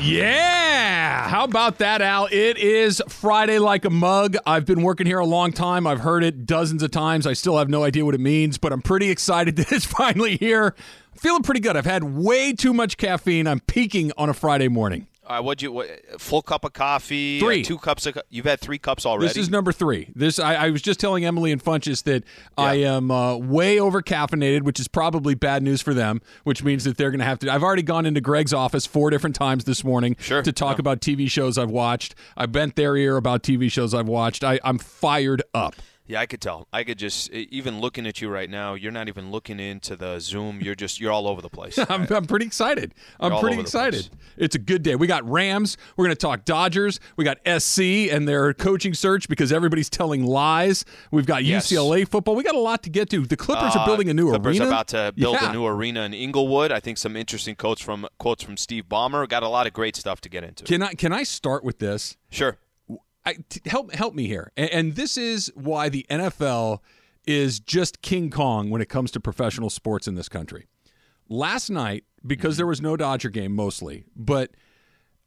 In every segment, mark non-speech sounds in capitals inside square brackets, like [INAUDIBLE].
Yeah. How about that, Al? It is Friday like a mug. I've been working here a long time. I've heard it dozens of times. I still have no idea what it means, but I'm pretty excited [LAUGHS] that it's finally here. feeling pretty good. I've had way too much caffeine. I'm peaking on a Friday morning. Uh, what'd you? What, full cup of coffee? Three. Uh, two cups of. You've had three cups already. This is number three. This I, I was just telling Emily and Funches that I am uh, way over caffeinated, which is probably bad news for them. Which means that they're going to have to. I've already gone into Greg's office four different times this morning Sure. to talk about TV shows I've watched. I bent their ear about TV shows I've watched. I, I'm fired up. Yeah, I could tell. I could just even looking at you right now. You're not even looking into the Zoom. You're just you're all over the place. [LAUGHS] I'm, I'm pretty excited. I'm pretty excited. It's a good day. We got Rams. We're going to talk Dodgers. We got SC and their coaching search because everybody's telling lies. We've got Yes. UCLA football. We got a lot to get to. The Clippers are Uh, building a new Clippers arena. are about to build Yeah. a new arena in Inglewood. I think some interesting quotes from quotes from Steve Ballmer. Got a lot of great stuff to get into. Can I can I start with this? sure. Help help me here. And, and this is why the NFL is just King Kong when it comes to professional sports in this country. Last night, because there was no Dodger game mostly, but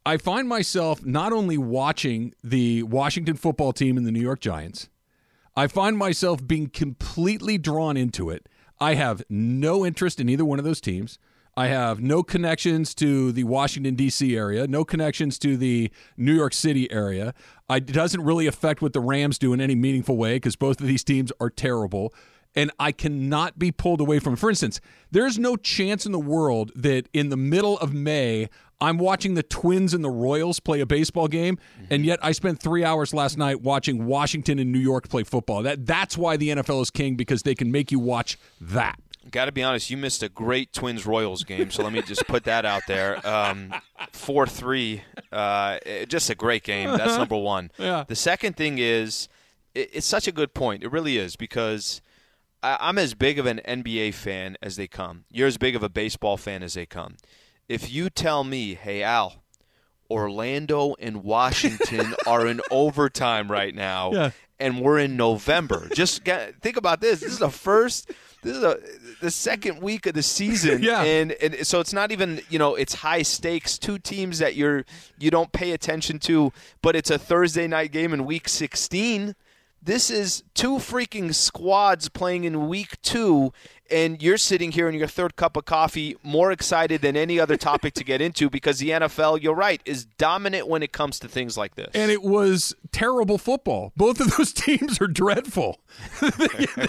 I find myself not only watching the Washington football team and the New York Giants, I find myself being completely drawn into it. I have no interest in either one of those teams. I have no connections to the Washington D.C. area, no connections to the New York City area. It doesn't really affect what the Rams do in any meaningful way because both of these teams are terrible. And I cannot be pulled away from it. For instance, there's no chance in the world that in the middle of May, I'm watching the Twins and the Royals play a baseball game, and mm-hmm. yet I spent three hours last night watching Washington and New York play football. That that's why the NFL is king because they can make you watch that. Got to be honest, you missed a great Twins Royals game, so let me just put that out there. Um, Four three, uh, just a great game. That's number one. [LAUGHS] Yeah. The second thing is, it, it's such a good point. It really is because I, I'm as big of an NBA fan as they come. You're as big of a baseball fan as they come. If you tell me, hey Al, Orlando and Washington [LAUGHS] are in overtime right now, Yeah. and we're in November. Just get, think about this. This is the first. This is a, the second week of the season, [LAUGHS] Yeah. and and so it's not even you know it's high stakes. Two teams that you're you don't pay attention to, but it's a Thursday night game in week 16. This is two freaking squads playing in week two, and you're sitting here in your third cup of coffee, more excited than any other topic to get into because the NFL, you're right, is dominant when it comes to things like this. And it was terrible football. Both of those [LAUGHS] teams are dreadful. [LAUGHS]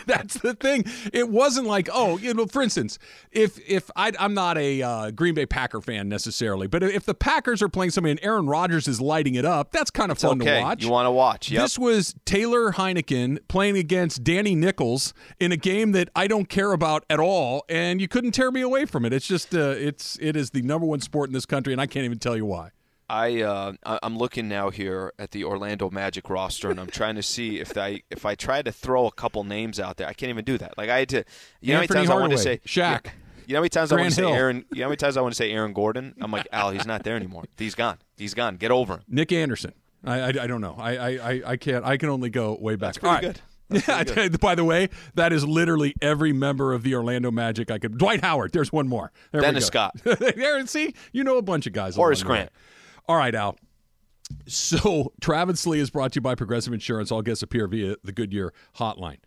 That's the thing. It wasn't like, oh, you know, for instance, if if I, I'm not a uh, Green Bay Packer fan necessarily, but if the Packers are playing somebody and Aaron Rodgers is lighting it up, that's kind of fun okay, to watch. you want to watch? Yep. This was Taylor Heinicke playing against Danny Nichols in a game that I don't care about at all, and you couldn't tear me away from it. It's just, uh, it's, it is the number one sport in this country, and I can't even tell you why. I uh, I'm looking now here at the Orlando Magic roster, and I'm trying to see if I if I try to throw a couple names out there, I can't even do that. Like I had to, you know, how many Anthony times I want to say Shaq. Yeah. You know how many times I want to say Aaron? You know how many times I want to say Aaron Gordon? I'm like, Al, he's not there anymore. He's gone. He's gone. Get over him. Nick Anderson. I, I, I don't know. I, I, I- can't. I can only go way back. That's pretty All right. Yeah. [LAUGHS] By the way, that is literally every member of the Orlando Magic. I could. Dwight Howard. There's one more. There Dennis. Scott. [LAUGHS] there. See, you know a bunch of guys. Horace along the way. Grant. All right, Al. So Travis Lee is brought to you by Progressive Insurance. All guests appear via the Goodyear hotline.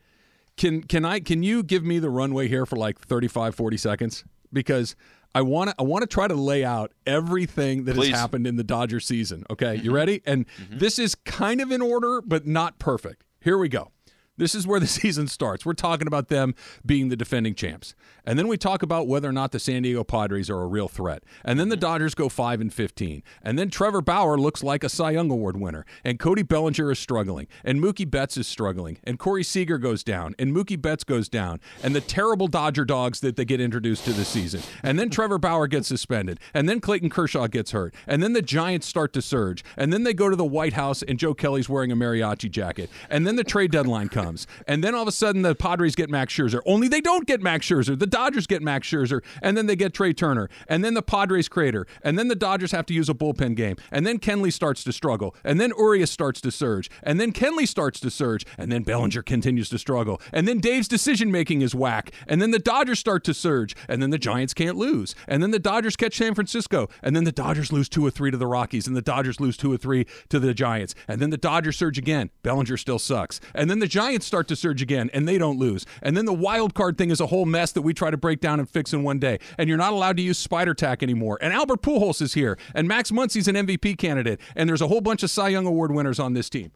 Can can I can you give me the runway here for like 35 40 seconds because I want to I want to try to lay out everything that Please. has happened in the Dodger season. Okay, you mm-hmm. ready? And mm-hmm. this is kind of in order but not perfect. Here we go. This is where the [LAUGHS] season starts. We're talking about them being the defending champs. And then we talk about whether or not the San Diego Padres are a real threat. And then the mm-hmm. Dodgers go 5 and 15. And then Trevor Bauer looks like a Cy Young Award winner. And Cody Bellinger is struggling. And Mookie Betts is struggling. And Corey Seager goes down. And Mookie Betts goes down. And the terrible Dodger dogs that they get introduced to this season. And then Trevor Bauer gets suspended. And then Clayton Kershaw gets hurt. And then the Giants start to surge. And then they go to the White House and Joe Kelly's wearing a mariachi jacket. And then the trade deadline comes. And then all of a sudden the Padres get Max Scherzer. Only they don't get Max Scherzer. The Dodgers get Max Scherzer. And then they get Trea Turner. And then the Padres crater. And then the Dodgers have to use a bullpen game. And then Kenley starts to struggle. And then Urias starts to surge. And then Kenley starts to surge. And then Bellinger continues to struggle. And then Dave's decision making is whack. And then the Dodgers start to surge. And then the Giants can't lose. And then the Dodgers catch San Francisco. And then the Dodgers lose two or three to the Rockies. And the Dodgers lose two or three to the Giants. And then the Dodgers surge again. Bellinger still sucks. And then the Giants start to surge again and they don't lose. And then the wild card thing is a whole mess that we try to break down and fix in one day. And you're not allowed to use spider tack anymore. And Albert Pujols is here. And Max Muncy's an MVP candidate. And there's a whole bunch of Cy Young Award winners on this team.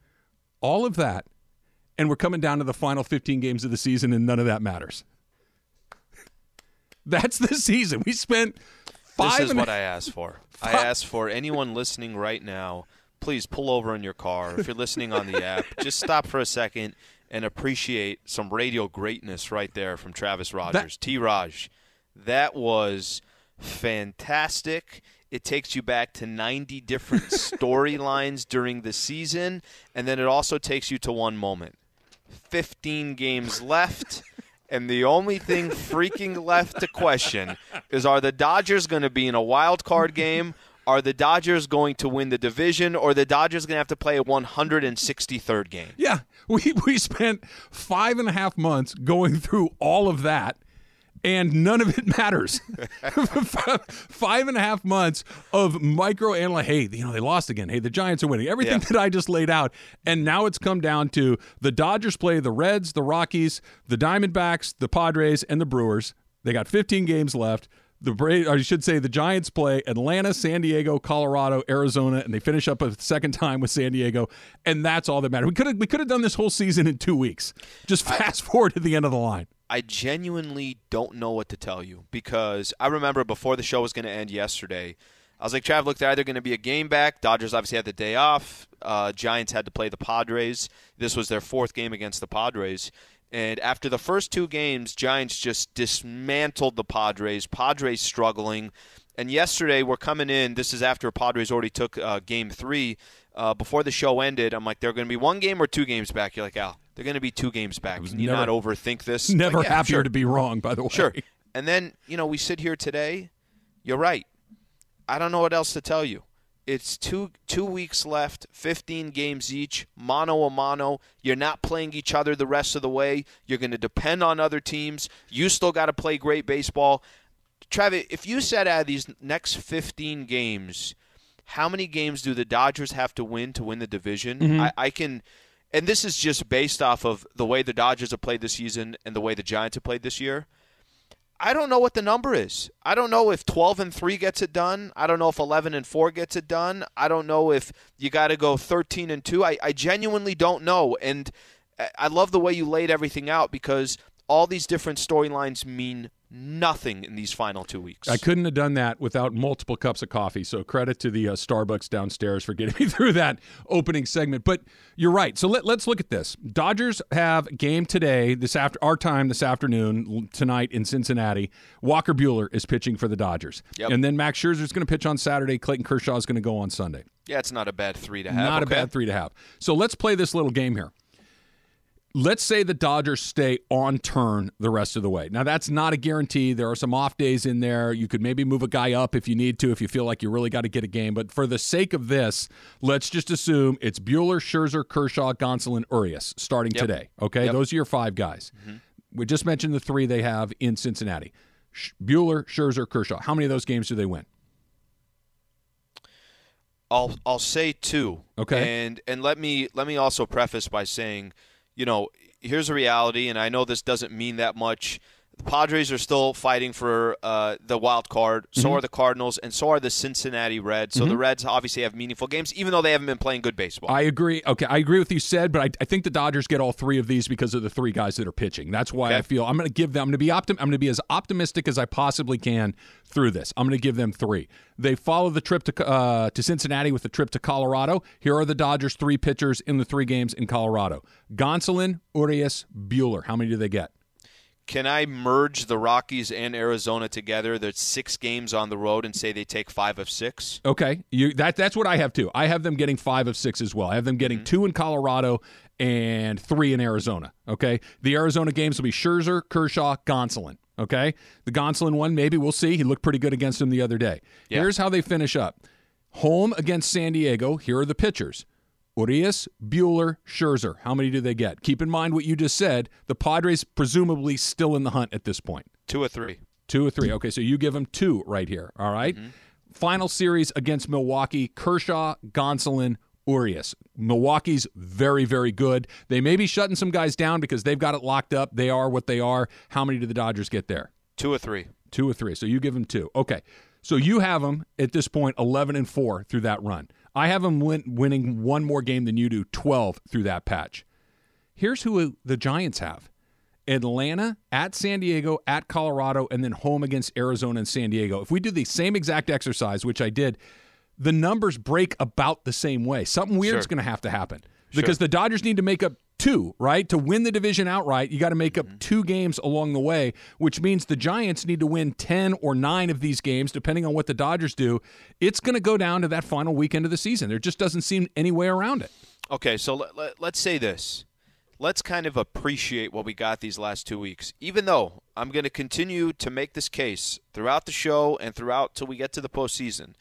All of that. And we're coming down to the final 15 games of the season, and none of that matters. [LAUGHS] That's the season. We spent five. This is what I asked for. I asked for anyone listening right now, please pull over in your car. If you're listening on the app, just stop for a second and appreciate some radio greatness right there from Travis Rogers. T. Raj. That was fantastic. It takes you back to 90 different [LAUGHS] storylines during the season, and then it also takes you to one moment. 15 games left. And the only thing freaking left to question is are the Dodgers going to be in a wild card game? Are the Dodgers going to win the division? Or are the Dodgers going to have to play a 163rd game? Yeah, [LAUGHS] we we spent five and a half months going through all of that, and none of it matters. [LAUGHS] five and a half months of micro analyze. Hey, you know they lost again. Hey, the Giants are winning. Everything Yeah. that I just laid out, and now it's come down to the Dodgers play the Reds, the Rockies, the Diamondbacks, the Padres, and the Brewers. They got 15 games left. The Bra- or I should say the Giants play Atlanta, San Diego, Colorado, Arizona, and they finish up a second time with San Diego, and that's all that matters. We could have we could have done this whole season in two weeks. Just fast forward to the end of the line. I genuinely don't know what to tell you because I remember before the show was going to end yesterday, I was like, Trav, look, they're either going to be a game back. Dodgers obviously had the day off. Uh, Giants had to play the Padres. This was their fourth game against the Padres. And after the first two games, Giants just dismantled the Padres. Padres struggling. And yesterday, we're coming in. This is after Padres already took uh, game three. Uh, before the show ended, I'm like, they're going to be one game or two games back. You're like, Al, they're going to be two games back. Can you never- not overthink this? [LAUGHS] Never Like, yeah, happier sure. to be wrong. By the way, Sure. And then, you know, we sit here today. You're right. I don't know what else to tell you. It's two two weeks left, 15 games each, mano a mano. You're not playing each other the rest of the way. You're going to depend on other teams. You still got to play great baseball. Travis, if you said out of these next 15 games, how many games do the Dodgers have to win to win the division? Mm-hmm. I, I can, and this is just based off of the way the Dodgers have played this season and the way the Giants have played this year. I don't know what the number is. I don't know if 12 and 3 gets it done. I don't know if 11 and 4 gets it done. I don't know if you got to go 13 and 2. I, I genuinely don't know. And I- love the way you laid everything out because all these different storylines mean nothing in these final two weeks. I couldn't have done that without multiple cups of coffee. So credit to the uh, Starbucks downstairs for getting [LAUGHS] me through that opening segment. But you're right. So let, let's look at this. Dodgers have game today, this after our time this afternoon tonight in Cincinnati. Walker Buehler is pitching for the Dodgers, Yep. and then Max Scherzer is going to pitch on Saturday. Clayton Kershaw is going to go on Sunday. Yeah, it's not a bad three to have. Not okay? a bad three to have. So let's play this little game here. Let's say the Dodgers stay on turn the rest of the way. Now, that's not a guarantee. There are some off days in there. You could maybe move a guy up if you need to, if you feel like you really got to get a game. But for the sake of this, let's just assume it's Buehler, Scherzer, Kershaw, Gonsolin, Urias starting Yep. today. Okay, Yep. those are your five guys. Mm-hmm. We just mentioned the three they have in Cincinnati Buehler, Scherzer, Kershaw. How many of those games do they win? I'll I'll say two. Okay. And and let me let me also preface by saying, you know, here's a reality, and I know this doesn't mean that much. The Padres are still fighting for uh, the wild card. So Mm-hmm. are the Cardinals, and so are the Cincinnati Reds. So the Reds obviously have meaningful games, even though they haven't been playing good baseball. I agree. Okay, I agree with you said, but I, I think the Dodgers get all three of these because of the three guys that are pitching. That's why Okay. I feel I'm going to give them. I'm going to be optim- I'm going to be as optimistic as I possibly can through this. I'm going to give them three. They follow the trip to uh, to Cincinnati with the trip to Colorado. Here are the Dodgers' three pitchers in the three games in Colorado: Gonsolin, Urias, Buehler. How many do they get? Can I merge the Rockies and Arizona together? There's six games on the road, and say they take five of six. Okay, you that that's what I have too. I have them getting five of six as well. I have them getting mm-hmm. two in Colorado and three in Arizona. Okay, the Arizona games will be Scherzer, Kershaw, Gonsolin. Okay, the Gonsolin one maybe we'll see. He looked pretty good against him the other day. Yeah. Here's how they finish up: home against San Diego. Here are the pitchers. Urias, Buehler, Scherzer. How many do they get? Keep in mind what you just said. The Padres presumably still in the hunt at this point. Two or three. Two or three. Okay, so you give them two right here. All right? Mm-hmm. Final series against Milwaukee Kershaw, Gonsolin, Urias. Milwaukee's very, very good. They may be shutting some guys down because they've got it locked up. They are what they are. How many do the Dodgers get there? Two or three. Two or three. So you give them two. Okay. So you have them at this point 11 and 4 through that run. I have them win- winning one more game than you do, 12 through that patch. Here's who the Giants have Atlanta, at San Diego, at Colorado, and then home against Arizona and San Diego. If we do the same exact exercise, which I did, the numbers break about the same way. Something weird's Sure. going to have to happen because the Dodgers need to make up two, right? To win the division outright, you got to make up mm-hmm. two games along the way, which means the Giants need to win 10 or 9 of these games depending on what the Dodgers do. It's going to go down to that final weekend of the season. There just doesn't seem any way around it. Okay, so let, let, let's say this. Let's kind of appreciate what we got these last two weeks. Even though I'm going to continue to make this case throughout the show and throughout till we get to the postseason,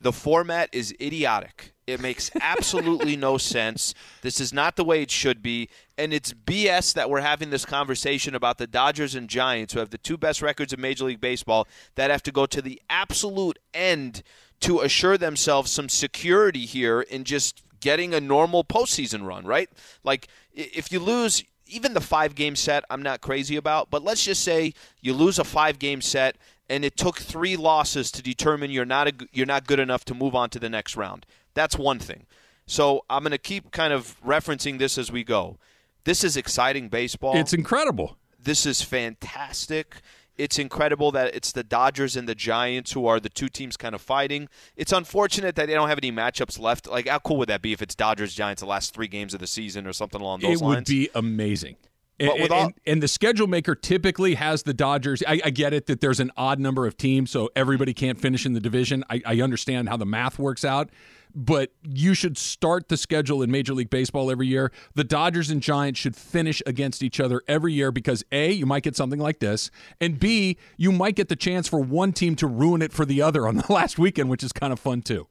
the format is idiotic. It makes absolutely no sense. This is not the way it should be. And it's BS that we're having this conversation about the Dodgers and Giants, who have the two best records in Major League Baseball, that have to go to the absolute end to assure themselves some security here in just getting a normal postseason run, right? Like if you lose even the five game set, I'm not crazy about, but let's just say you lose a five game set and it took three losses to determine you're not a, you're not good enough to move on to the next round. That's one thing. So I'm going to keep kind of referencing this as we go. This is exciting baseball It's incredible. this is fantastic. It's incredible that it's the Dodgers and the Giants who are the two teams kind of fighting. It's unfortunate that they don't have any matchups left. Like, how cool would that be if it's Dodgers Giants the last three games of the season or something along those lines? it would lines? be amazing. But And, with all- and, and the schedule maker typically has the Dodgers. I, I get it that there's an odd number of teams, so everybody can't finish in the division. I, I understand how the math works out, but you should start the schedule in Major League Baseball every year. The Dodgers and Giants should finish against each other every year because A, you might get something like this, and B, you might get the chance for one team to ruin it for the other on [LAUGHS] the last weekend, which is kind of fun too.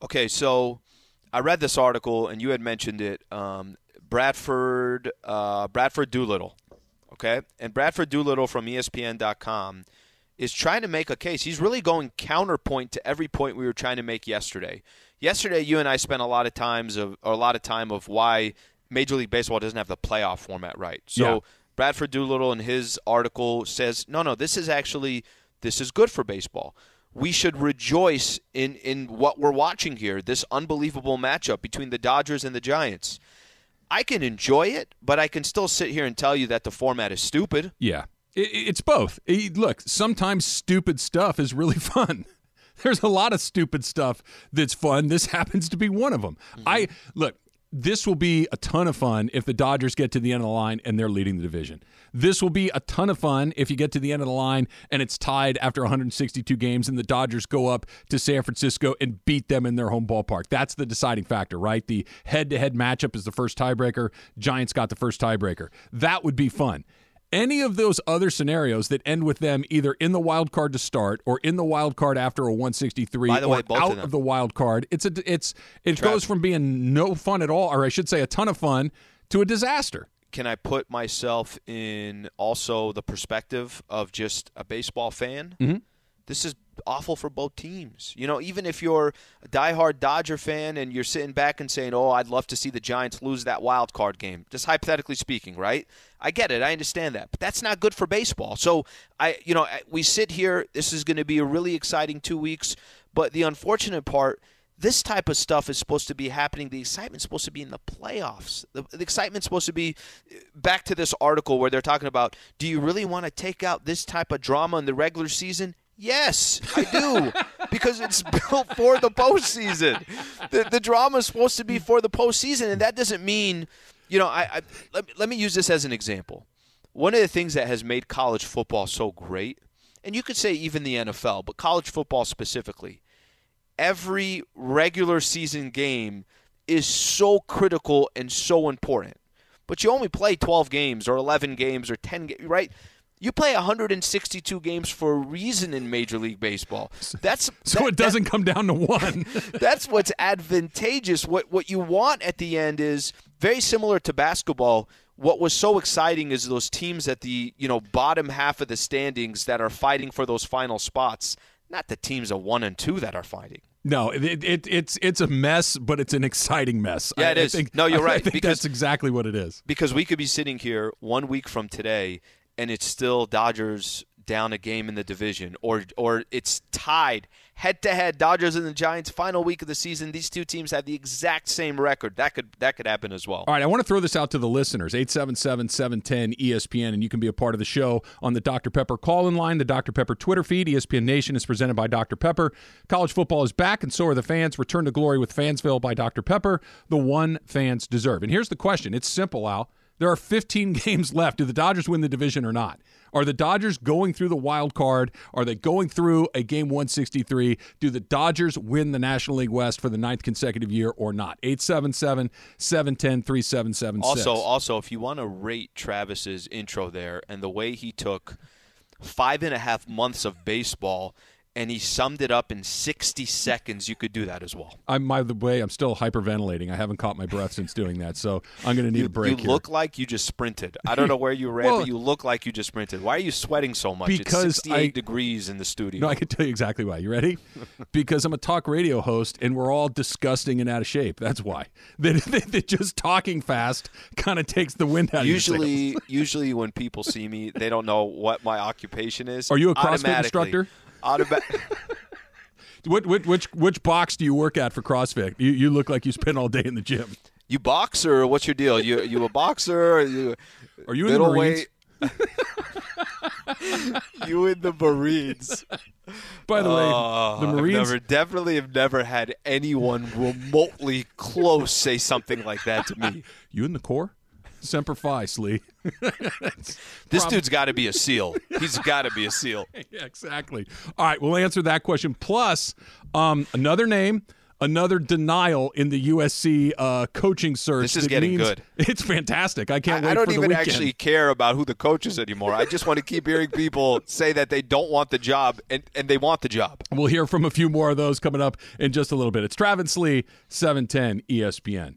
Okay, so I read this article and you had mentioned it. Um, Bradford, uh, Bradford Doolittle. Okay, and Bradford Doolittle from ESPN.com is trying to make a case. He's really going counterpoint to every point we were trying to make yesterday. Yesterday, you and I spent a lot of times of or a lot of time of why Major League Baseball doesn't have the playoff format right. So Yeah. Bradford Doolittle in his article says, no, no, this is actually this is good for baseball. We should rejoice in in what we're watching here. This unbelievable matchup between the Dodgers and the Giants. I can enjoy it, but I can still sit here and tell you that the format is stupid. Yeah, it, it's both. Look, sometimes stupid stuff is really [LAUGHS] fun. There's a lot of stupid stuff that's fun. This [LAUGHS] happens to be one of them. I mm-hmm. look. This will be a ton of fun if the Dodgers get to the end of the line and they're leading the division. This will be a ton of fun if you get to the end of the line and it's tied after 162 games and the Dodgers go up to San Francisco and beat them in their home ballpark. That's the deciding factor, right? The head to head matchup is the first tiebreaker. Giants got the first tiebreaker. That would be fun. Any of those other scenarios that end with them either in the wild card to start or in the wild card after a 163 By the or way, of out them. of the wild card, it's a it's it goes from being no fun at all, or I should say a ton of fun, to a disaster. Can I put myself in also the perspective of just a baseball fan? Mhm. This is awful for both teams. You know, even if you're a diehard Dodger fan and you're sitting back and saying, "Oh, I'd love to see the Giants lose that wild card game," just hypothetically speaking, right? I get it. I understand that, but that's not good for baseball. So I, you know, we sit here. This is going to be a really exciting two weeks. But the unfortunate part this type of stuff is supposed to be happening. The excitement's supposed to be in the playoffs. The, the, excitement's supposed to be uh, back to this article where they're talking about do you really want to take out this type of drama in the regular season? Yes, I do, [LAUGHS] because it's built for the postseason. The, the drama is supposed to be for the postseason, and that doesn't mean, you know, I, I let, me, let me use this as an example. One of the things that has made college football so great, and you could say even the NFL, but college football specifically, every regular season game is so critical and so important. But you only play 12 games or 11 games or 10 games, right? You play 162 games for a reason in Major League Baseball. That's [LAUGHS] so that, it doesn't that, come down to one. [LAUGHS] that's what's advantageous. What what you want at the end is very similar to basketball. What was so exciting is those teams at the you know bottom half of the standings that are fighting for those final spots, not the teams of one and two that are fighting. No, it, it, it's it's a mess, but it's an exciting mess. Yeah, it I, is. I think, no, you're [LAUGHS] right. because that's exactly what it is. Because we could be sitting here one week from today, and it's still Dodgers down a game in the division, or or it's tied head to head. Dodgers and the Giants, final week of the season. These two teams have the exact same record. That could that could happen as well. All right, I want to throw this out to the listeners. 877-710 ESPN, and you can be a part of the show on the Dr. Pepper call in line, the Dr. Pepper Twitter feed. ESPN Nation is presented by Dr. Pepper. College football is back, and so are the fans. Return to glory with Fansville by Dr. Pepper, the one fans deserve. And here's the question. It's simple, Al. There are 15 [LAUGHS] games left. Do the Dodgers win the division or not? Are the Dodgers going through the wild card? Are they going through a game 163? Do the Dodgers win the National League West for the ninth consecutive year or not? 877 710 3776. Also, also, if you want to rate Travis's intro there and the way he took five and a half months of baseball and he summed it up in 60 seconds. You could do that as well. I'm, by the way, I'm still hyperventilating. I haven't caught my breath since doing that, so I'm going to need you, a break. You here. look like you just sprinted. I don't know where you ran, well, but you look like you just sprinted. Why are you sweating so much? Because it's 68 I, degrees in the studio. No, I can tell you exactly why. You ready? [LAUGHS] because I'm a talk radio host, and we're all disgusting and out of shape. That's why. [LAUGHS] That, that just talking fast kind of takes the wind out usually, of your Usually, [LAUGHS] usually when people see me, they don't know what my occupation is. Are you a CrossFit instructor? Automatically. [LAUGHS] What, which, which which box do you work at for CrossFit? You you look like you spend all day in the gym. You box or what's your deal? You you a boxer? Are you are you in the Marines? [LAUGHS] you in the Marines. By the way, oh, the oh, Marines never, definitely have never had anyone remotely close say something like that to me. [LAUGHS] You in the Corps? Semper Fi, Slee. [LAUGHS] this dude's got to be a SEAL. He's got to be a SEAL. [LAUGHS] yeah, exactly. All right, we'll answer that question. Plus, um, another name, another denial in the USC uh, coaching search. This is getting good. [LAUGHS] It's fantastic. I can't I, wait. I don't even weekend. actually care about who the coach is anymore. I just want to keep hearing people say that they don't want the job and, and they want the job. We'll hear from a few more of those coming up in just a little bit. It's Travis Lee, 710 ESPN.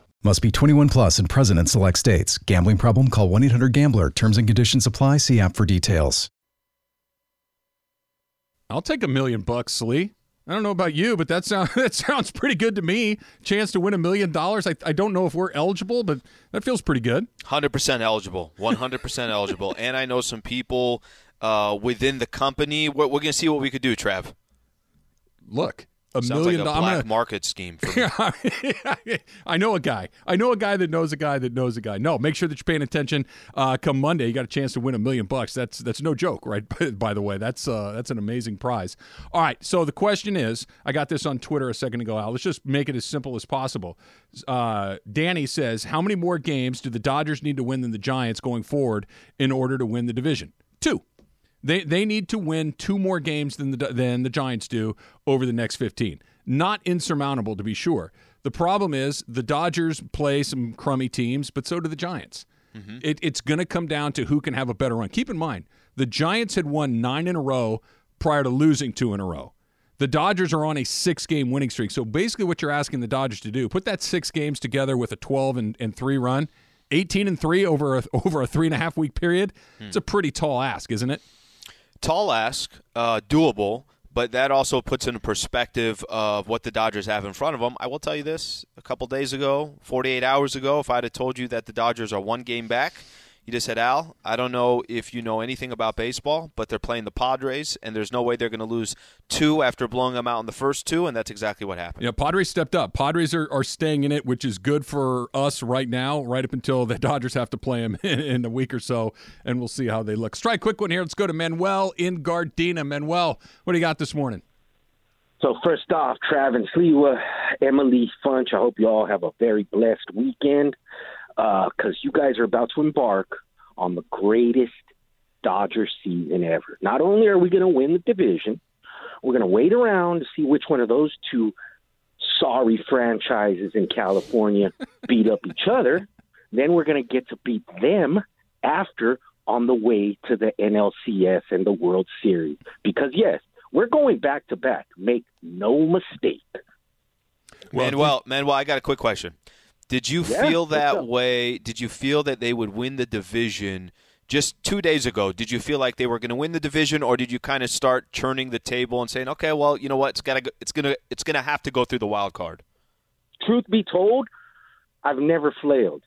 Must be 21 plus and present in select states. Gambling problem? Call 1 800 GAMBLER. Terms and conditions apply. See app for details. I'll take a million bucks, Slee. I don't know about you, but that sounds [LAUGHS] that sounds pretty good to me. Chance to win a million dollars. I I don't know if we're eligible, but that feels pretty good. Hundred percent eligible. One hundred percent [LAUGHS] eligible. And I know some people uh, within the company. We're, we're going to see what we could do, Trav. Look, a Sounds million like a black market scheme. [LAUGHS] [LAUGHS] I know a guy. I know a guy that knows a guy that knows a guy. No, make sure that you're paying attention. Uh, come Monday, you got a chance to win a million bucks. That's that's no joke, right? [LAUGHS] By the way, that's uh, that's an amazing prize. All right. So the question is, I got this on Twitter a second ago. Al. Let's just make it as simple as possible. Uh, Danny says, how many more games do the Dodgers need to win than the Giants going forward in order to win the division? Two. They they need to win two more games than the than the Giants do over the next 15. Not insurmountable to be sure. The problem is the Dodgers play some crummy teams, but so do the Giants. Mm-hmm. It, it's going to come down to who can have a better run. Keep in mind, the Giants had won nine in a row prior to losing two in a row. The Dodgers are on a six game winning streak. So basically, what you're asking the Dodgers to do, put that six games together with a 12 and, and three run, 18 and three over a, [LAUGHS] over a three and a half week period. Hmm. It's a pretty tall ask, isn't it? Tall ask, uh, doable, but that also puts in perspective of what the Dodgers have in front of them. I will tell you this: a couple days ago, 48 hours ago, if I'd have told you that the Dodgers are one game back he just said, Al, I don't know if you know anything about baseball, but they're playing the Padres, and there's no way they're going to lose two after blowing them out in the first two, and that's exactly what happened. Yeah, Padres stepped up. Padres are, are staying in it, which is good for us right now, right up until the [LAUGHS] Dodgers have to play them in, [LAUGHS] in a week or so, and we'll see how they look. Strike quick one here. Let's go to Manuel in Gardena. Manuel, what do you got this morning? So first off, Travis Lewa, Emily Funch, I hope you all have a very blessed weekend because uh, you guys are about to embark on the greatest Dodger season ever. Not only are we going to win the division, we're going to wait around to see which one of those two sorry franchises in California [LAUGHS] beat up each other. Then we're going to get to beat them after on the way to the NLCS and the World Series. Because, yes, we're going back to back. Make no mistake. Manuel, Manuel, I got a quick question. Did you yeah, feel that way? Did you feel that they would win the division just two days ago? Did you feel like they were going to win the division, or did you kind of start churning the table and saying, "Okay, well, you know what? It's got to. It's gonna. It's gonna have to go through the wild card." Truth be told, I've never flailed.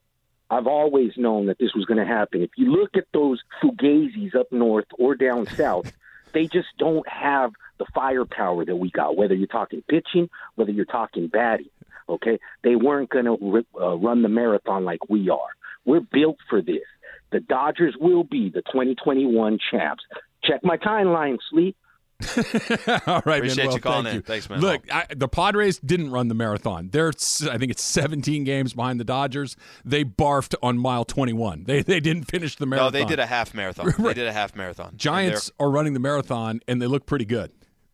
I've always known that this was going to happen. If you look at those fugazis up north or down [LAUGHS] south, they just don't have the firepower that we got. Whether you're talking pitching, whether you're talking batting. Okay, they weren't going to uh, run the marathon like we are. We're built for this. The Dodgers will be the 2021 champs. Check my timeline, Sleep. [LAUGHS] All right, Appreciate man. Well, you calling thank in. You. Thanks, man. Look, I, the Padres didn't run the marathon. They're, I think it's 17 games behind the Dodgers. They barfed on mile 21. They they didn't finish the marathon. No, they did a half marathon. [LAUGHS] right. They did a half marathon. Giants are running the marathon, and they look pretty good.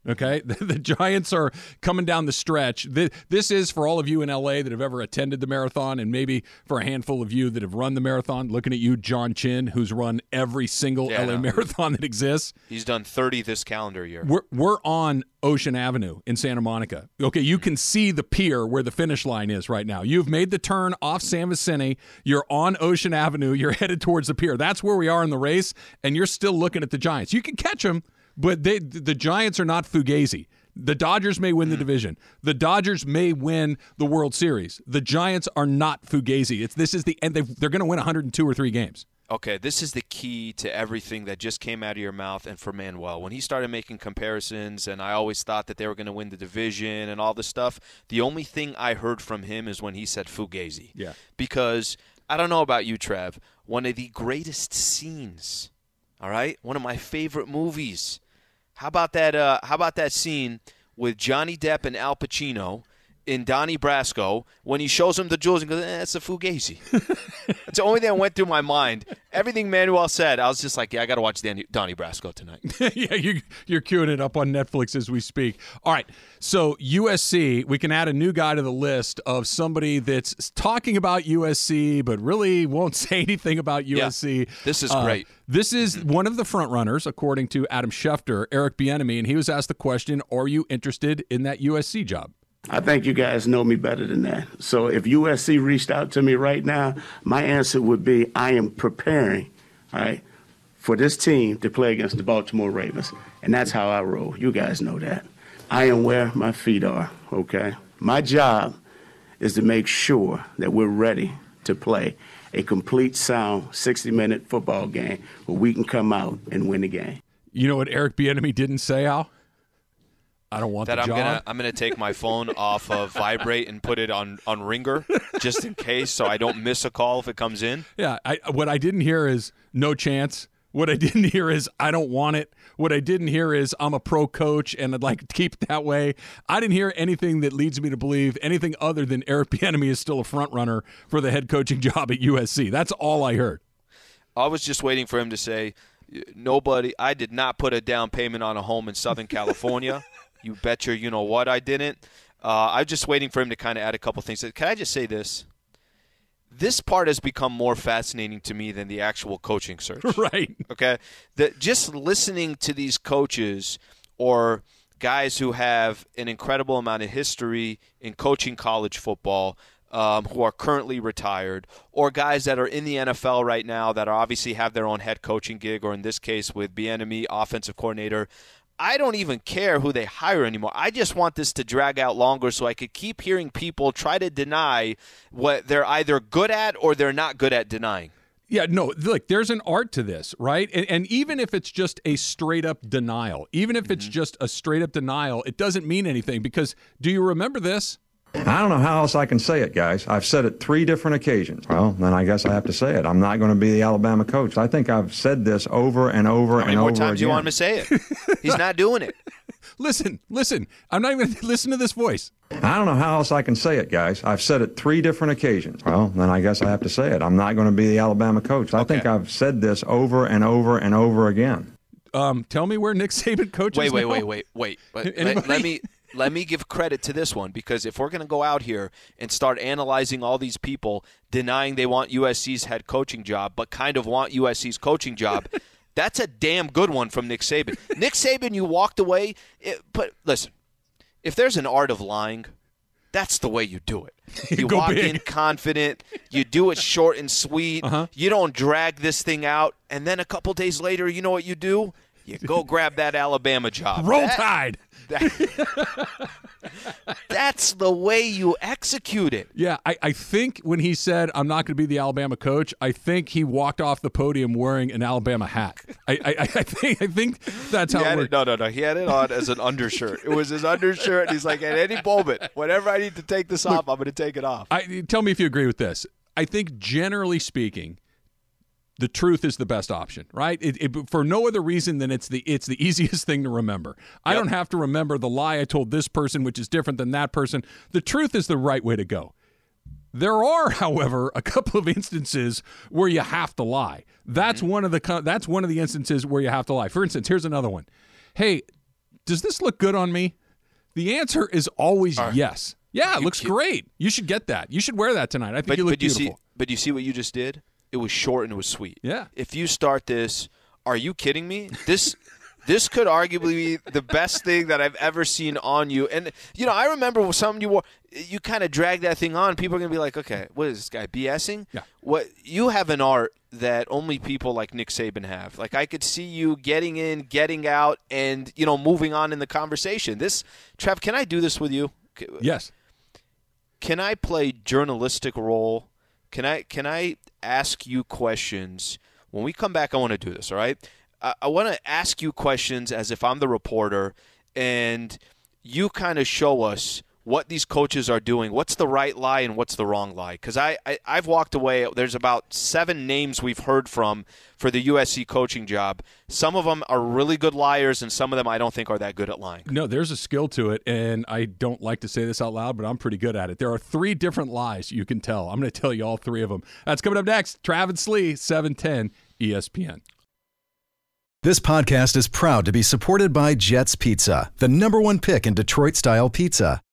Okay, [LAUGHS] the, the, Giants are coming down the stretch. This is for all of you in LA that have ever attended the marathon, and maybe for a handful of you that have run the marathon. Looking at you, John Chin, who's run every single yeah, LA no. marathon that exists. He's done 30 this calendar year. We're we're on Ocean Avenue in Santa Monica. Okay, you can see the pier where the finish line is right now. You've made the turn off San Vicente. You're on Ocean Avenue. You're [LAUGHS] headed towards the pier. That's where we are in the race, and you're still looking at the Giants. You can catch them but they, the Giants are not Fugazi. The Dodgers may win the mm. division. The Dodgers may win the World Series. The Giants are not Fugazi. It's this is the end. They're going to win 102 or three games. Okay, this is the key to everything that just came out of your mouth and for Manuel. When he started making comparisons, and I always thought that they were going to win the division and all this stuff, the only thing I heard from him is when he said Fugazi. Yeah. Because I don't know about you, Trev, one of the greatest scenes, all right, one of my favorite movies how about that? Uh, how about that scene with Johnny Depp and Al Pacino in Donnie Brasco when he shows him the jewels and goes, eh, "It's a fugazi." That's the only thing that went through my mind. Everything Manuel said, I was just like, "Yeah, I got to watch Danny, Donnie Brasco tonight." [LAUGHS] yeah, you, you're queuing it up on Netflix as we speak. All right, so USC, we can add a new guy to the list of somebody that's talking about USC but really won't [LAUGHS] say anything about USC. Yeah, this is uh, great. This is one of the front runners, according to Adam Schefter, Eric Bieniemy, and he was asked the question: Are you interested in that USC job? I think you guys know me better than that. So if USC reached out to me right now, my answer would be I am preparing, all right, for this team to play against the Baltimore Ravens. And that's how I roll. You guys know that. I am where my feet are, okay? My job is to make sure that we're ready to play a complete sound 60 minute football game where we can come out and win the game. You know what Eric Bieniemy didn't say, Al? I don't want that. I'm job. gonna I'm gonna take my phone off of [LAUGHS] vibrate and put it on on ringer just in case, so I don't miss a call if it comes in. Yeah. I, what I didn't hear is no chance. What I [LAUGHS] didn't hear is I don't want it. What I didn't hear is I'm a pro coach and I'd like to keep it that way. I didn't hear anything that leads me to believe anything other than Eric [LAUGHS] Bieniemy is still a front runner for the head coaching job at USC. That's all I heard. I was just waiting for him to say, Nobody. I did not put a down payment on a home in Southern California. You bet your you know what I didn't. Uh, I'm just waiting for him to kind of add a couple things. Can I just say this? This part has become more fascinating to me than the actual coaching search. [LAUGHS] Right. Okay. That just listening to these coaches or guys who have an incredible amount of history in coaching college football, um, who are currently retired, or guys that are in the NFL right now that are obviously have their own head coaching gig, or in this case with Bieniemy, offensive coordinator. I don't even care who they hire anymore. I just want this to drag out longer so I could keep hearing people try to deny what they're either good at or they're not good at denying. Yeah, no, look, there's an art to this, right? And, and even if it's just a straight up denial, even if it's mm-hmm. just a straight up denial, it doesn't mean anything because do you remember this? I don't know how else I can say it, guys. I've said it three different occasions. Well, then I guess I have to say it. I'm not going to be the Alabama coach. I think I've said this over and over How many and more over times again. do you want him to say it? [LAUGHS] He's not doing it. [LAUGHS] Listen, listen. I'm not even going [LAUGHS] to listen to this voice. I don't know how else I can say it, guys. I've said it three different occasions. Well, then I guess I have to say it. I'm not going to be the Alabama coach. I think I've said this over and over and over again. Um, tell me where Nick Saban coaches. Wait, wait, now? wait, wait, wait. But let, let me let me give credit to this one because if we're going to go out here and start analyzing all these people denying they want USC's head coaching job, but kind of want USC's coaching job. [LAUGHS] That's a damn good one from Nick Saban. Nick Saban, you walked away. It, but listen, if there's an art of lying, that's the way you do it. [LAUGHS] You walk big. in confident. You do it short and sweet. Uh-huh. You don't drag this thing out, and then a couple days later, you know what you do? You go grab that Alabama job. Roll That- Tide. that's the way you execute it. Yeah, I, I think when he said I'm not going to be the Alabama coach, I think he walked off the podium wearing an Alabama hat. I, I, I think I think that's how it had it, worked. no, no, no. He had it on as an undershirt. It was his undershirt. And he's like, at any moment, whenever I need to take this off, I'm going to take it off. I, tell me if you agree with this. I think generally speaking, the truth is the best option, right? It, it, for no other reason than it's the it's the [LAUGHS] easiest thing to remember. I don't have to remember the lie I told this person, which is different than that person. The truth is the right way to go. There are, [LAUGHS] however, a couple of instances where you have to lie. That's mm-hmm. one of the that's one of the instances where you have to lie. For instance, here's another one. Hey, does this look good on me? The answer is always yes. Yeah, it looks great. You should get that. You should wear that tonight. I think but, you look but you beautiful. see, but you see what you just did? It was short and it was sweet. Yeah. If you start this, are you kidding me? This. [LAUGHS] This could arguably be the best thing that I've ever seen on you. And, you know, I remember something you wore, you kind of drag that thing on. People are going to be like, okay, what is this guy, BSing? Yeah. What You have an art that only people like Nick Saban have. Like, I could see you getting in, getting out, and, you know, moving on in the conversation. This, Trev, can I do this with you? yes. can I play journalistic role? Can I can I ask you questions? When we come back, I want to do this. All right, I, I want to ask you questions as if I'm the reporter, and you kind of show us what these coaches are doing. What's the right lie and what's the wrong lie? Because I, I I've walked away. There's about seven names we've heard from for the USC coaching job. Some of them are really good liars, and some of them I don't think are that good at lying. No, there's a skill to it, and I don't like to say this out loud, but I'm pretty good at it. There are three different lies you can tell. I'm going to tell you all three of them. That's coming up next. Travis Lee, 710 ESPN. This podcast is proud to be supported by Jets Pizza, the number one pick in Detroit style pizza.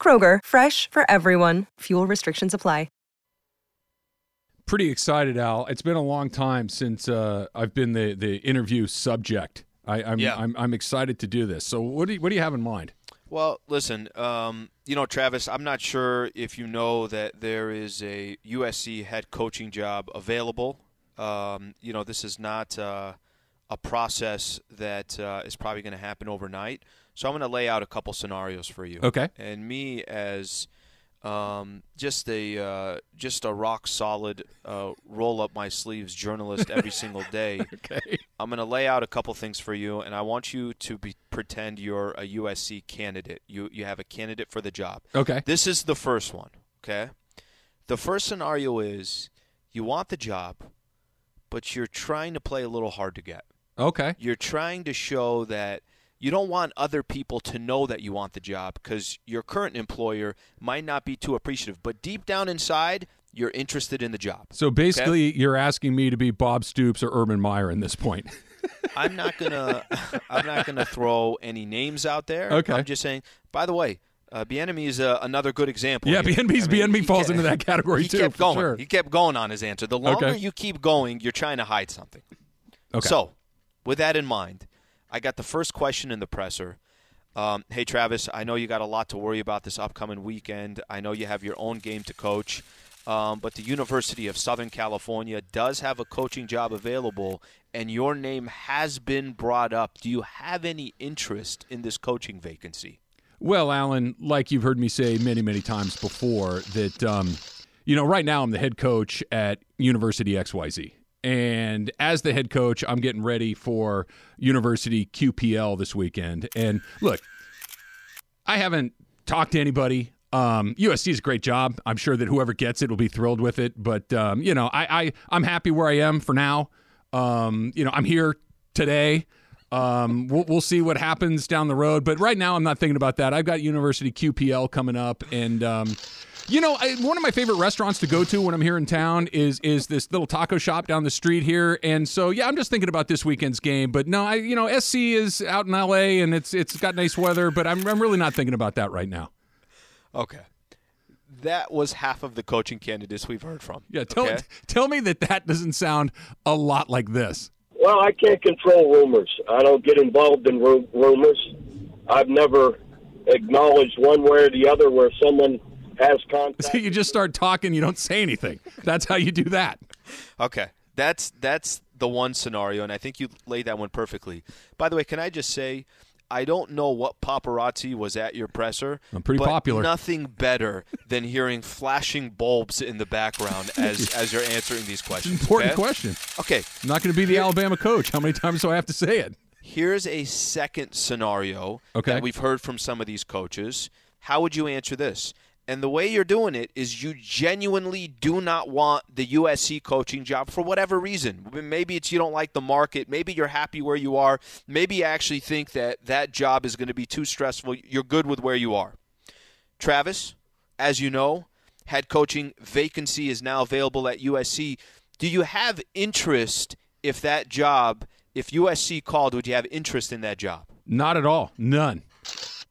Kroger, fresh for everyone. Fuel restrictions apply. Pretty excited, Al. It's been a long time since uh, I've been the, the interview subject. I, I'm, Yeah. I'm I'm excited to do this. So what do you, what do you have in mind? Well, listen, um, you know, Travis, I'm not sure if you know that there is a USC head coaching job available. Um, you know, this is not uh, a process that uh, is probably going to happen overnight. So I'm going to lay out a couple scenarios for you. Okay. And me as um, just a uh, just a rock solid uh, roll up my sleeves journalist every [LAUGHS] single day. Okay. I'm going to lay out a couple things for you, and I want you to be, pretend you're a USC candidate. You you have a candidate for the job. Okay. This is the first one. Okay. The first scenario is you want the job, but you're trying to play a little hard to get. Okay. You're trying to show that you don't want other people to know that you want the job because your current employer might not be too appreciative. But deep down inside, you're interested in the job. So basically, you're asking me to be Bob Stoops or Urban Meyer in this point. [LAUGHS] I'm not gonna [LAUGHS] I'm not gonna throw any names out there. Okay. I'm just saying. By the way, uh, Bieniemy is uh, another good example. Yeah, here. Bieniemy's- I mean, falls kept- into that [LAUGHS] category he too, kept going. sure. He kept going on his answer. The longer Okay. you keep going, you're trying to hide something. Okay. So, with that in mind, I got the first question in the presser. Um, hey, Travis, I know you got a lot to worry about this upcoming weekend. I know you have your own game to coach, um, but the University of Southern California does have a coaching job available, and your name has been brought up. Do you have any interest in this coaching vacancy? Well, Alan, like you've heard me say many, many times before, that um, you know, right now I'm the head coach at University XYZ. And as the head coach, I'm getting ready for University QPL this weekend. And look, I haven't talked to anybody. Um, USC is a great job. I'm sure that whoever gets it will be thrilled with it. But um, you know, I, I I'm happy where I am for now. Um, you know, I'm here today. Um, we'll, we'll see what happens down the road. But right now, I'm not thinking about that. I've got University QPL coming up, and um, you know, I, one of my favorite restaurants to go to when I'm here in town is is this little taco shop down the street here. And so, yeah, I'm just thinking about this weekend's game. But no, I you know, SC is out in LA and it's it's got nice weather. But I'm I'm really not thinking about that right now. Okay. That was half of the coaching candidates we've heard from. Yeah, tell okay? [LAUGHS] tell me that that doesn't sound a lot like this. Well, I can't control rumors. I don't get involved in ru- rumors. I've never acknowledged one way or the other where someone has [LAUGHS] contact. So you just start talking, you don't say anything. That's how you do that. Okay, that's that's the one scenario, and I think you laid that one perfectly. By the way, can I just say, I don't know what paparazzi was at your presser. I'm pretty but popular. Nothing better than hearing flashing bulbs in the background [LAUGHS] as as you're answering these questions. Important okay? question. Okay, I'm not going to be the Alabama coach. How many times do I have to say it? here's a second scenario Okay. that we've heard from some of these coaches. How would you answer this? And the way you're doing it is you genuinely do not want the USC coaching job for whatever reason. Maybe it's you don't like the market. Maybe you're happy where you are. Maybe you actually think that that job is going to be too stressful. You're good with where you are. Travis, as you know, head coaching vacancy is now available at USC. Do you have interest if that job, if USC called, would you have interest in that job? Not at all. None.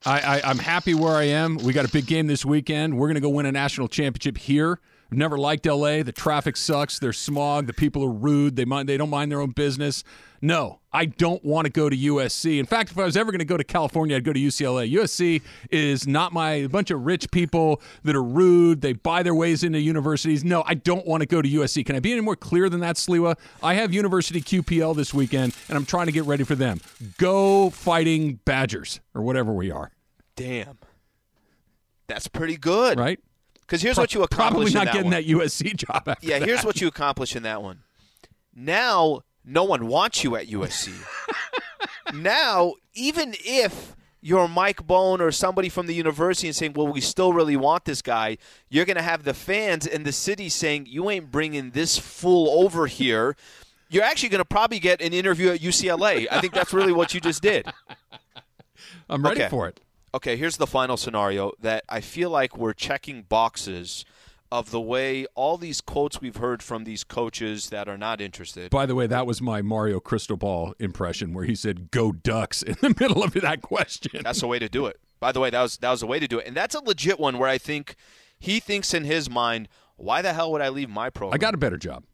I, I, I'm happy where I am. We got a big game this weekend. We're going to go win a national championship here. I've never liked LA. The traffic sucks. There's smog. The people are rude. They mind. They don't mind their own business. No, I don't want to go to USC. In fact, if I was ever going to go to California, I'd go to UCLA. USC is not my bunch of rich people that are rude. They buy their ways into universities. No, I don't want to go to USC. Can I be any more clear than that, Sliwa? I have University QPL this weekend, and I'm trying to get ready for them. Go fighting Badgers or whatever we are. Damn. That's pretty good. Right? Because here's Pro- what you accomplish Probably not that getting one. that USC [LAUGHS] job. After Yeah, here's that. what you accomplish in that one. Now, no one wants you at USC. [LAUGHS] now, even if you're Mike Bohn or somebody from the university and saying, well, we still really want this guy, you're going to have the fans in the city saying, you ain't bringing this fool over here. You're actually going to probably get an interview at UCLA. I think that's really what you just did. [LAUGHS] I'm ready Okay. for it. Okay, here's the final scenario that I feel like we're checking boxes of the way all these quotes we've heard from these coaches that are not interested. By the way, that was my Mario Cristobal impression where he said "Go Ducks" [LAUGHS] in the middle of that question. That's the way to do it. By the way, that was that was the way to do it, and that's a legit one where I think he thinks in his mind, "Why the hell would I leave my program? I got a better job.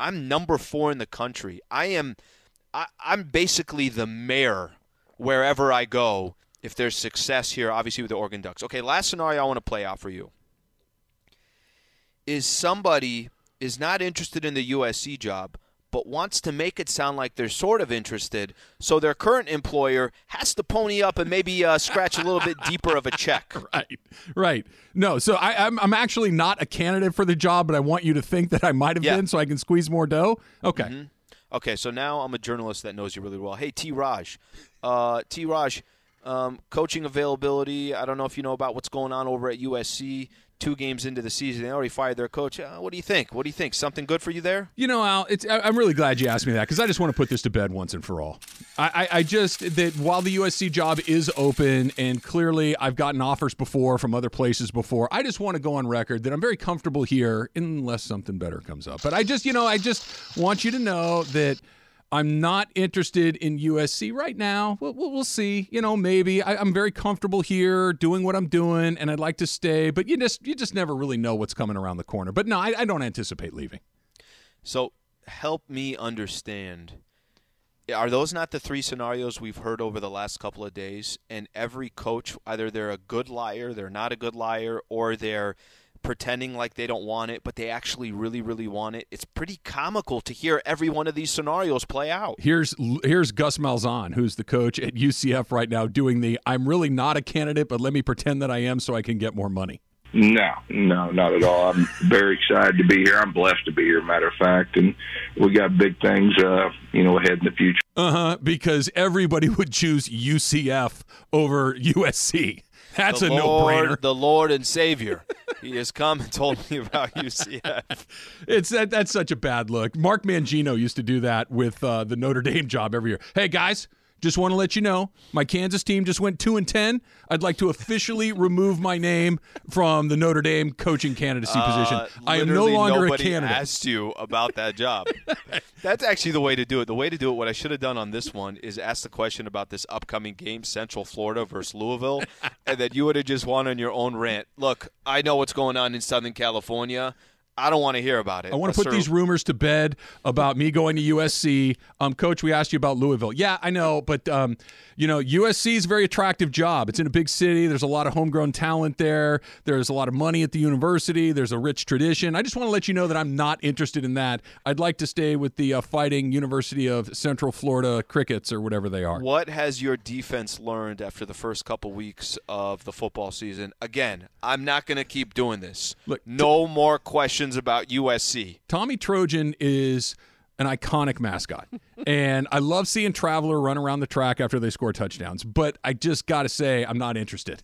I'm number four in the country. I am." I, I'm basically the mayor wherever I go. If there's success here, obviously with the Oregon Ducks. Okay, last scenario I want to play out for you is somebody is not interested in the USC job, but wants to make it sound like they're sort of interested, so their current employer has to pony up and maybe uh, scratch a little bit deeper of a check. [LAUGHS] Right, right. No, so I, I'm I'm actually not a candidate for the job, but I want you to think that I might have Yeah. been, so I can squeeze more dough. Okay. Okay, so now I'm a journalist that knows you really well. Hey, T. Raj, uh, T. Raj, um, coaching availability. I don't know if you know about what's going on over at USC. Two games into the season, they already fired their coach. Uh, what do you think? What do you think? Something good for you there? You know, Al, I'm really glad you asked me that because I just want to put this to bed once and for all. I, I, I just that while the USC job is open and clearly I've gotten offers before from other places before, I just want to go on record that I'm very comfortable here unless something better comes up. But I just, you know, I just want you to know that. I'm not interested in USC right now. We'll, we'll, we'll see. You know, maybe I, I'm very comfortable here doing what I'm doing, and I'd like to stay. But you just you just never really know what's coming around the corner. But no, I, I don't anticipate leaving. So help me understand. Are those not the three scenarios we've heard over the last couple of days? And every coach, either they're a good liar, they're not a good liar, or they're pretending like they don't want it, but they actually really, really want it. It's pretty comical to hear every one of these scenarios play out. Here's here's Gus Malzahn, who's the coach at UCF right now, doing the I'm really not a candidate, but let me pretend that I am so I can get more money. No, no, not at all. I'm very excited to be here. I'm blessed to be here, matter of fact, and we got big things, uh, you know, ahead in the future. Uh huh. Because everybody would choose UCF over USC. That's the a Lord, no-brainer. The Lord and Savior. he has come and told me about UCF. It's that that's such a bad look. Mark Mangino used to do that with uh, the Notre Dame job every year. Hey guys, just want to let you know my Kansas team just went two and ten. I'd like to officially remove my name from the Notre Dame coaching candidacy position. Uh, I am no longer a candidate. asked you about that job. [LAUGHS] That's actually the way to do it. The way to do it, what I should have done on this one is ask the question about this upcoming game, Central Florida versus Louisville, and then you would have just won on your own rant. Look, I know what's going on in Southern California. I don't want to hear about it. I want to put these rumors to bed about me going to USC. Um, Coach, we asked you about Louisville. Yeah, I know, but um, you know, USC is a very attractive job. It's in a big city. There's a lot of homegrown talent there. There's a lot of money at the university. There's a rich tradition. I just want to let you know that I'm not interested in that. I'd like to stay with the uh, Fighting University of Central Florida Crickets or whatever they are. What has your defense learned after the first couple weeks of the football season? Again, I'm not going to keep doing this. Look, no more questions about USC. Tommy Trojan is an iconic mascot. [LAUGHS] and I love seeing Traveler run around the track after they score touchdowns, but I just got to say, I'm not interested.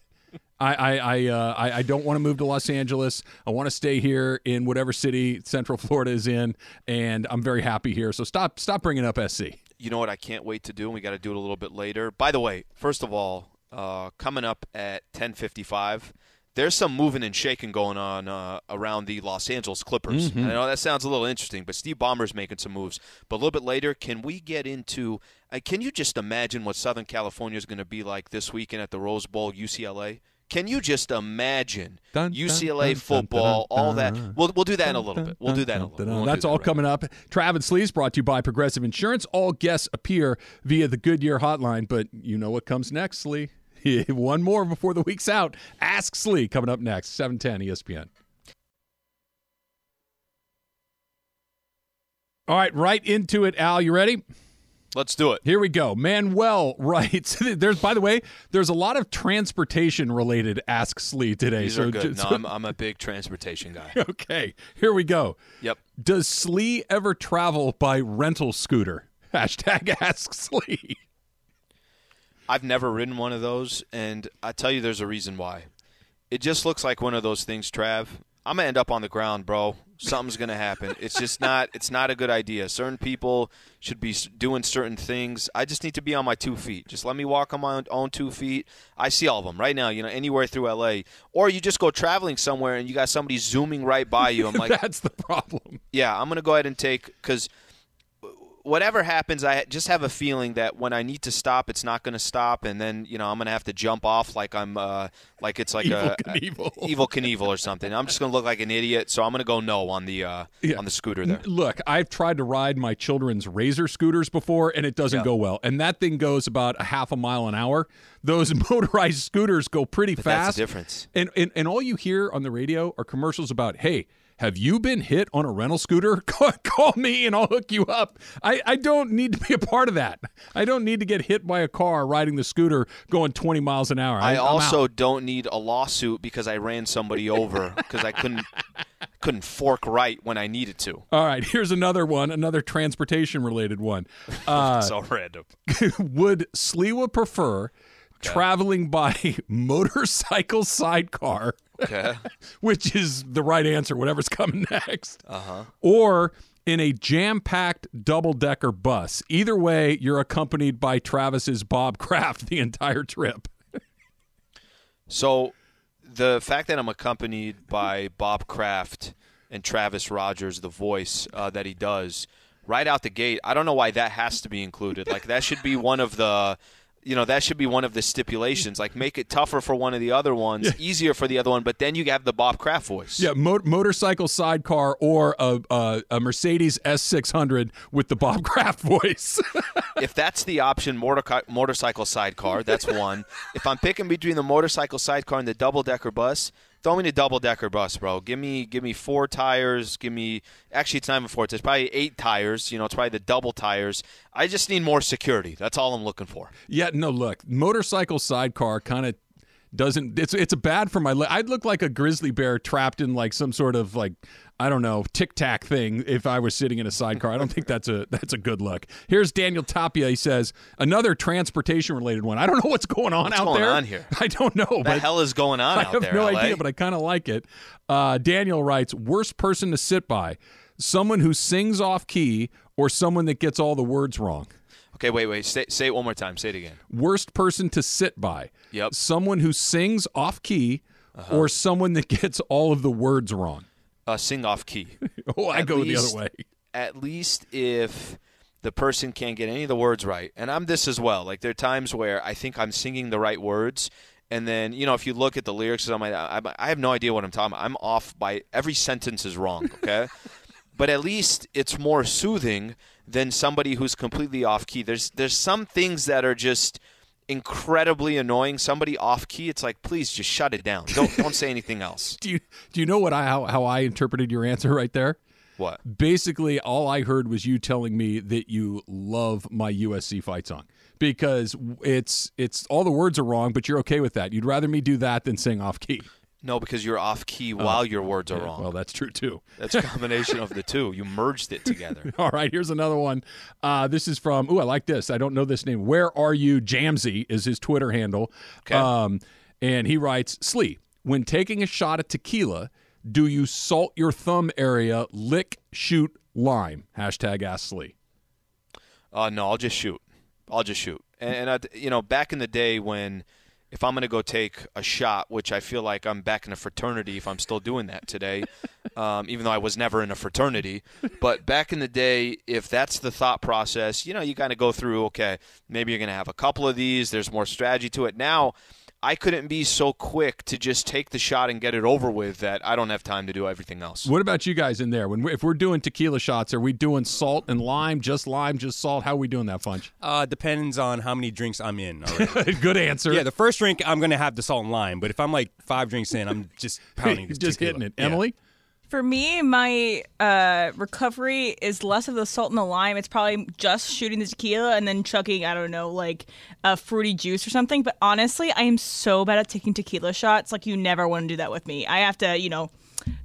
I I I, uh, I I don't want to move to Los Angeles. I want to stay here in whatever city Central Florida is in, and I'm very happy here. So stop stop bringing up SC. you know what I can't wait to do, and we got to do it a little bit later. By the way, first of all, uh, coming up at 10:55, there's some moving and shaking going on uh, around the Los Angeles Clippers. Mhm. I know that sounds a little interesting, but Steve Ballmer's making some moves. But a little bit later, can we get into? Uh, can you just imagine what Southern California is going to be like this weekend at the Rose Bowl, UCLA? Can you just imagine Dun, UCLA dun, football, dun, all that? We'll, we'll do that in a little bit. We'll do that in a little bit. We won't That's that all right coming up. Travis Sleeves brought to you by Progressive Insurance. All guests appear via the Goodyear hotline, but you know what comes next, Slee. [LAUGHS] One more before the week's out. Ask Slee coming up next, E 710 ESPN. All right, right into it, Al. You ready? Let's do it. Here we go. Manuel [LAUGHS] writes. [LAUGHS] There's, by the way, there's a lot of transportation related Ask Slee today. These so are good. just- No, I'm, I'm a big transportation guy. okay, here we go. Yep. Does Slee ever travel by rental scooter? Hashtag Ask Slee. I've never ridden one of those, and I tell you, there's a reason why. It just looks like one of those things, Trav. I'm gonna end up on the ground, bro. Something's gonna happen. It's just not. It's not a good idea. Certain people should be doing certain things. I just need to be on my two feet. Just let me walk on my own, two feet. I see all of them right now. You know, anywhere through LA, or you just go traveling somewhere and you got somebody zooming right by you. I'm [LAUGHS] like, That's the problem. yeah, I'm gonna go ahead and take because whatever happens, I just have a feeling that when I need to stop, it's not going to stop, and then you know I'm going to have to jump off like I'm uh, like it's like Evel a, Knievel. a [LAUGHS] Evel Knievel or something. I'm just going to look like an idiot, so I'm going to go no on the uh, Yeah. on the scooter there. Look, I've tried to ride my children's razor scooters before, and it doesn't Yeah. go well. And that thing goes about a half a mile an hour. Those [LAUGHS] motorized scooters go pretty But that's fast. difference. And, and and all you hear on the radio are commercials about, hey. Have you been hit on a rental scooter? [LAUGHS] Call, me and I'll hook you up. I, I don't need to be a part of that. I don't need to get hit by a car riding the scooter going 20 miles an hour. I I'm also don't need a lawsuit because I ran somebody over [LAUGHS] because I couldn't couldn't fork right when I needed to. All right, here's another one, another transportation related one. [LAUGHS] Uh, so random. would Sliwa prefer traveling by [LAUGHS] motorcycle sidecar, Okay. [LAUGHS] which is the right answer, whatever's coming [LAUGHS] next, Uh huh. or in a jam packed double decker bus? Either way, you're accompanied by Travis's Bob Kraft the entire trip. So the fact that I'm accompanied by Bob Kraft and Travis Rodgers, the voice uh, that he does, right out the gate, I don't know why that has to be included. Like that should be one of the. You know that should be one of the stipulations. Like make it tougher for one of the other ones, easier for the other one, but then you have the Bob Kraft voice. Yeah, mo- motorcycle sidecar or a, a, a Mercedes S600 with the Bob Kraft voice. [LAUGHS] if that's the option, motor- motorcycle sidecar, that's one. if I'm picking between the motorcycle sidecar and the double decker bus, throw me the double decker bus, bro. Give me give me four tires. Give me actually it's not even four. It's probably eight tires. You know, it's probably the double tires. I just need more security. That's all I'm looking for. Yeah, no, look, motorcycle sidecar kind of doesn't. It's it's bad for my. I'd look like a grizzly bear trapped in like some sort of like I don't know tic tac thing if I was sitting in a sidecar. I don't think that's a that's a good look. Here's Daniel Tapia. He says another transportation related one. I don't know what's going on What's out going there. on here? I don't know. What the hell is going on [LAUGHS] I have there? no LA? idea, but I kind of like it. Uh, Daniel writes: worst person to sit by, someone who sings off key or someone that gets all the words wrong. okay, wait, wait. Say, say it one more time. Say it again. worst person to sit by. Yep. Uh-huh. Someone who sings off key or someone that gets all of the words wrong. Uh, sing off key. [LAUGHS] Oh, I At go least- the other way. at least if the person can't get any of the words right. And I'm this as well. Like there are times where I think I'm singing the right words, and then you know if you look at the lyrics, I'm like, I, I have no idea what I'm talking about. I'm off by every sentence is wrong. Okay, [LAUGHS] but at least it's more soothing than somebody who's completely off key. There's there's some things that are just incredibly annoying. Somebody off key, it's like please just shut it down. Don't don't say anything else. [LAUGHS] Do you do you know what I how, how I interpreted your answer right there? What? Basically, all I heard was you telling me that you love my USC fight song because it's it's all the words are wrong, but you're okay with that. You'd rather me do that than sing off key. No, because you're off key while your words are wrong. Well, that's true too. That's a combination of the two. You merged it together. [LAUGHS] All right, here's another one. Uh, this is from, ooh, I like this. I don't know this name. Where are you, Jamsey is his Twitter handle. Okay. Um, and he writes, Slee, when taking a shot at tequila, do you salt your thumb area, lick, shoot, lime? Hashtag ask Slee. Uh, no, I'll just shoot. I'll just shoot. And, and I, you know, back in the day when, if I'm going to go take a shot, which I feel like I'm back in a fraternity if I'm still doing that today, [LAUGHS] um, even though I was never in a fraternity. But back in the day, if that's the thought process, you know, you kind of go through, okay, maybe you're going to have a couple of these. There's more strategy to it. Now, I couldn't be so quick to just take the shot and get it over with that I don't have time to do everything else. What about you guys in there? When we, if we're doing tequila shots, are we doing salt and lime, just lime, just salt? How are we doing that, Funch? Uh, depends on how many drinks I'm in. [LAUGHS] Good answer. yeah, the first drink I'm gonna have the salt and lime, but if I'm like five drinks in, I'm just pounding. [LAUGHS] just tequila. hitting it. Yeah. Emily? For me, my uh, recovery is less of the salt and the lime. It's probably just shooting the tequila and then chugging, I don't know, like a fruity juice or something. But honestly, I am so bad at taking tequila shots. Like, you never want to do that with me. I have to, you know,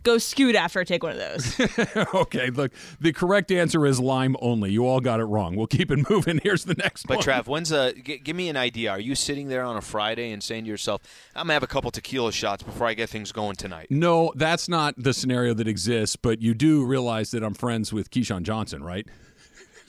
go scoot after I take one of those. [LAUGHS] okay, look, the correct answer is lime only. You all got it wrong. We'll keep it [LAUGHS] moving. Here's the next But one. But Trav, when's a g- give me an idea? Are you sitting there on a Friday and saying to yourself, "I'm gonna have a couple tequila shots before I get things going tonight"? No, that's not the scenario that exists, but you do realize that I'm friends with Keyshawn Johnson, right?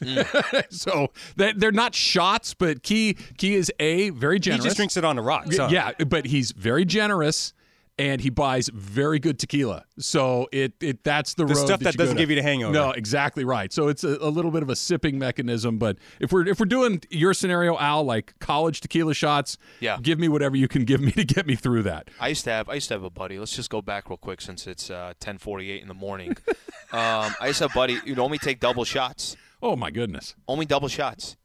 Hmm. [LAUGHS] so that they're not shots, but Key Key is a very generous. He just drinks it on the rocks. huh? Yeah, but he's very generous and he buys very good tequila. So it it that's the, The road stuff that you go doesn't give you the hangover. No, exactly right. So it's a, a little bit of a sipping mechanism. But if we're if we're doing your scenario, Al, like college tequila shots, Yeah. give me whatever you can give me to get me through that. I used to have I used to have a buddy. Let's just go back real quick since it's uh, 10:48 in the morning. [LAUGHS] um, I used to have a buddy who'd only take double shots. Oh my goodness. Only double shots.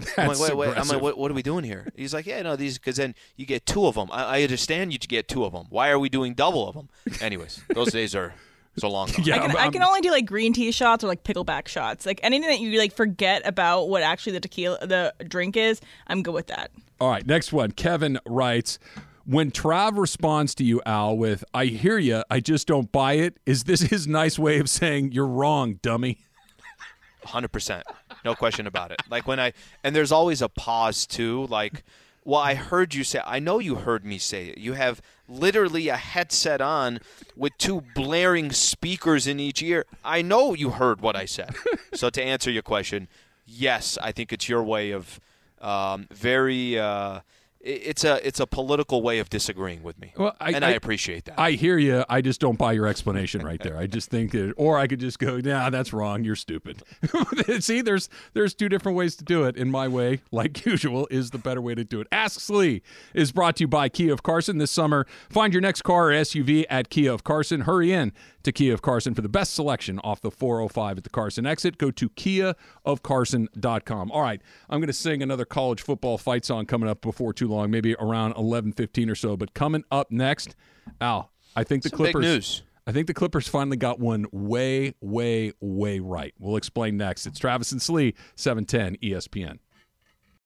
I'm like, That's wait, wait. I'm like, what, what are we doing here? He's like, yeah, no, these because then you get two of them. I, I understand you get two of them. Why are we doing double of them? [LAUGHS] Anyways, those days are so long gone. Yeah, I can, I can only do like green tea shots or like pickleback shots. Like anything that you like forget about what actually the tequila the drink is, I'm good with that. All right, next one. Kevin writes, when Trav responds to you, Al, with "I hear you, I just don't buy it," is this his nice way of saying you're wrong, dummy? Hundred percent, no question about it. Like when I and there's always a pause too. Like, well, I heard you say. I know you heard me say it. You have literally a headset on with two blaring speakers in each ear. I know you heard what I said. so to answer your question, yes, I think it's your way of um, very. Uh, it's a it's a political way of disagreeing with me, Well, I, and I, appreciate that. I hear you. I just don't buy your explanation right there. I just think that, or I could just go, "Nah, that's wrong. You're stupid." [LAUGHS] See, there's there's two different ways to do it. In my way, like [LAUGHS] usual, is the better way to do it. Ask Slee is brought to you by Kia of Carson this summer. Find your next car or SUV at Kia of Carson. Hurry in to Kia of Carson for the best selection off the 405 at the Carson exit. Go to KiaofCarson.com. All right, I'm going to sing another college football fight song coming up before too long, maybe around 11:15 or so. But coming up next, Al, I think the Some big Clippers. news. I think the Clippers finally got one way, way, way right. We'll explain next. It's Travis and Slee, E 710 ESPN.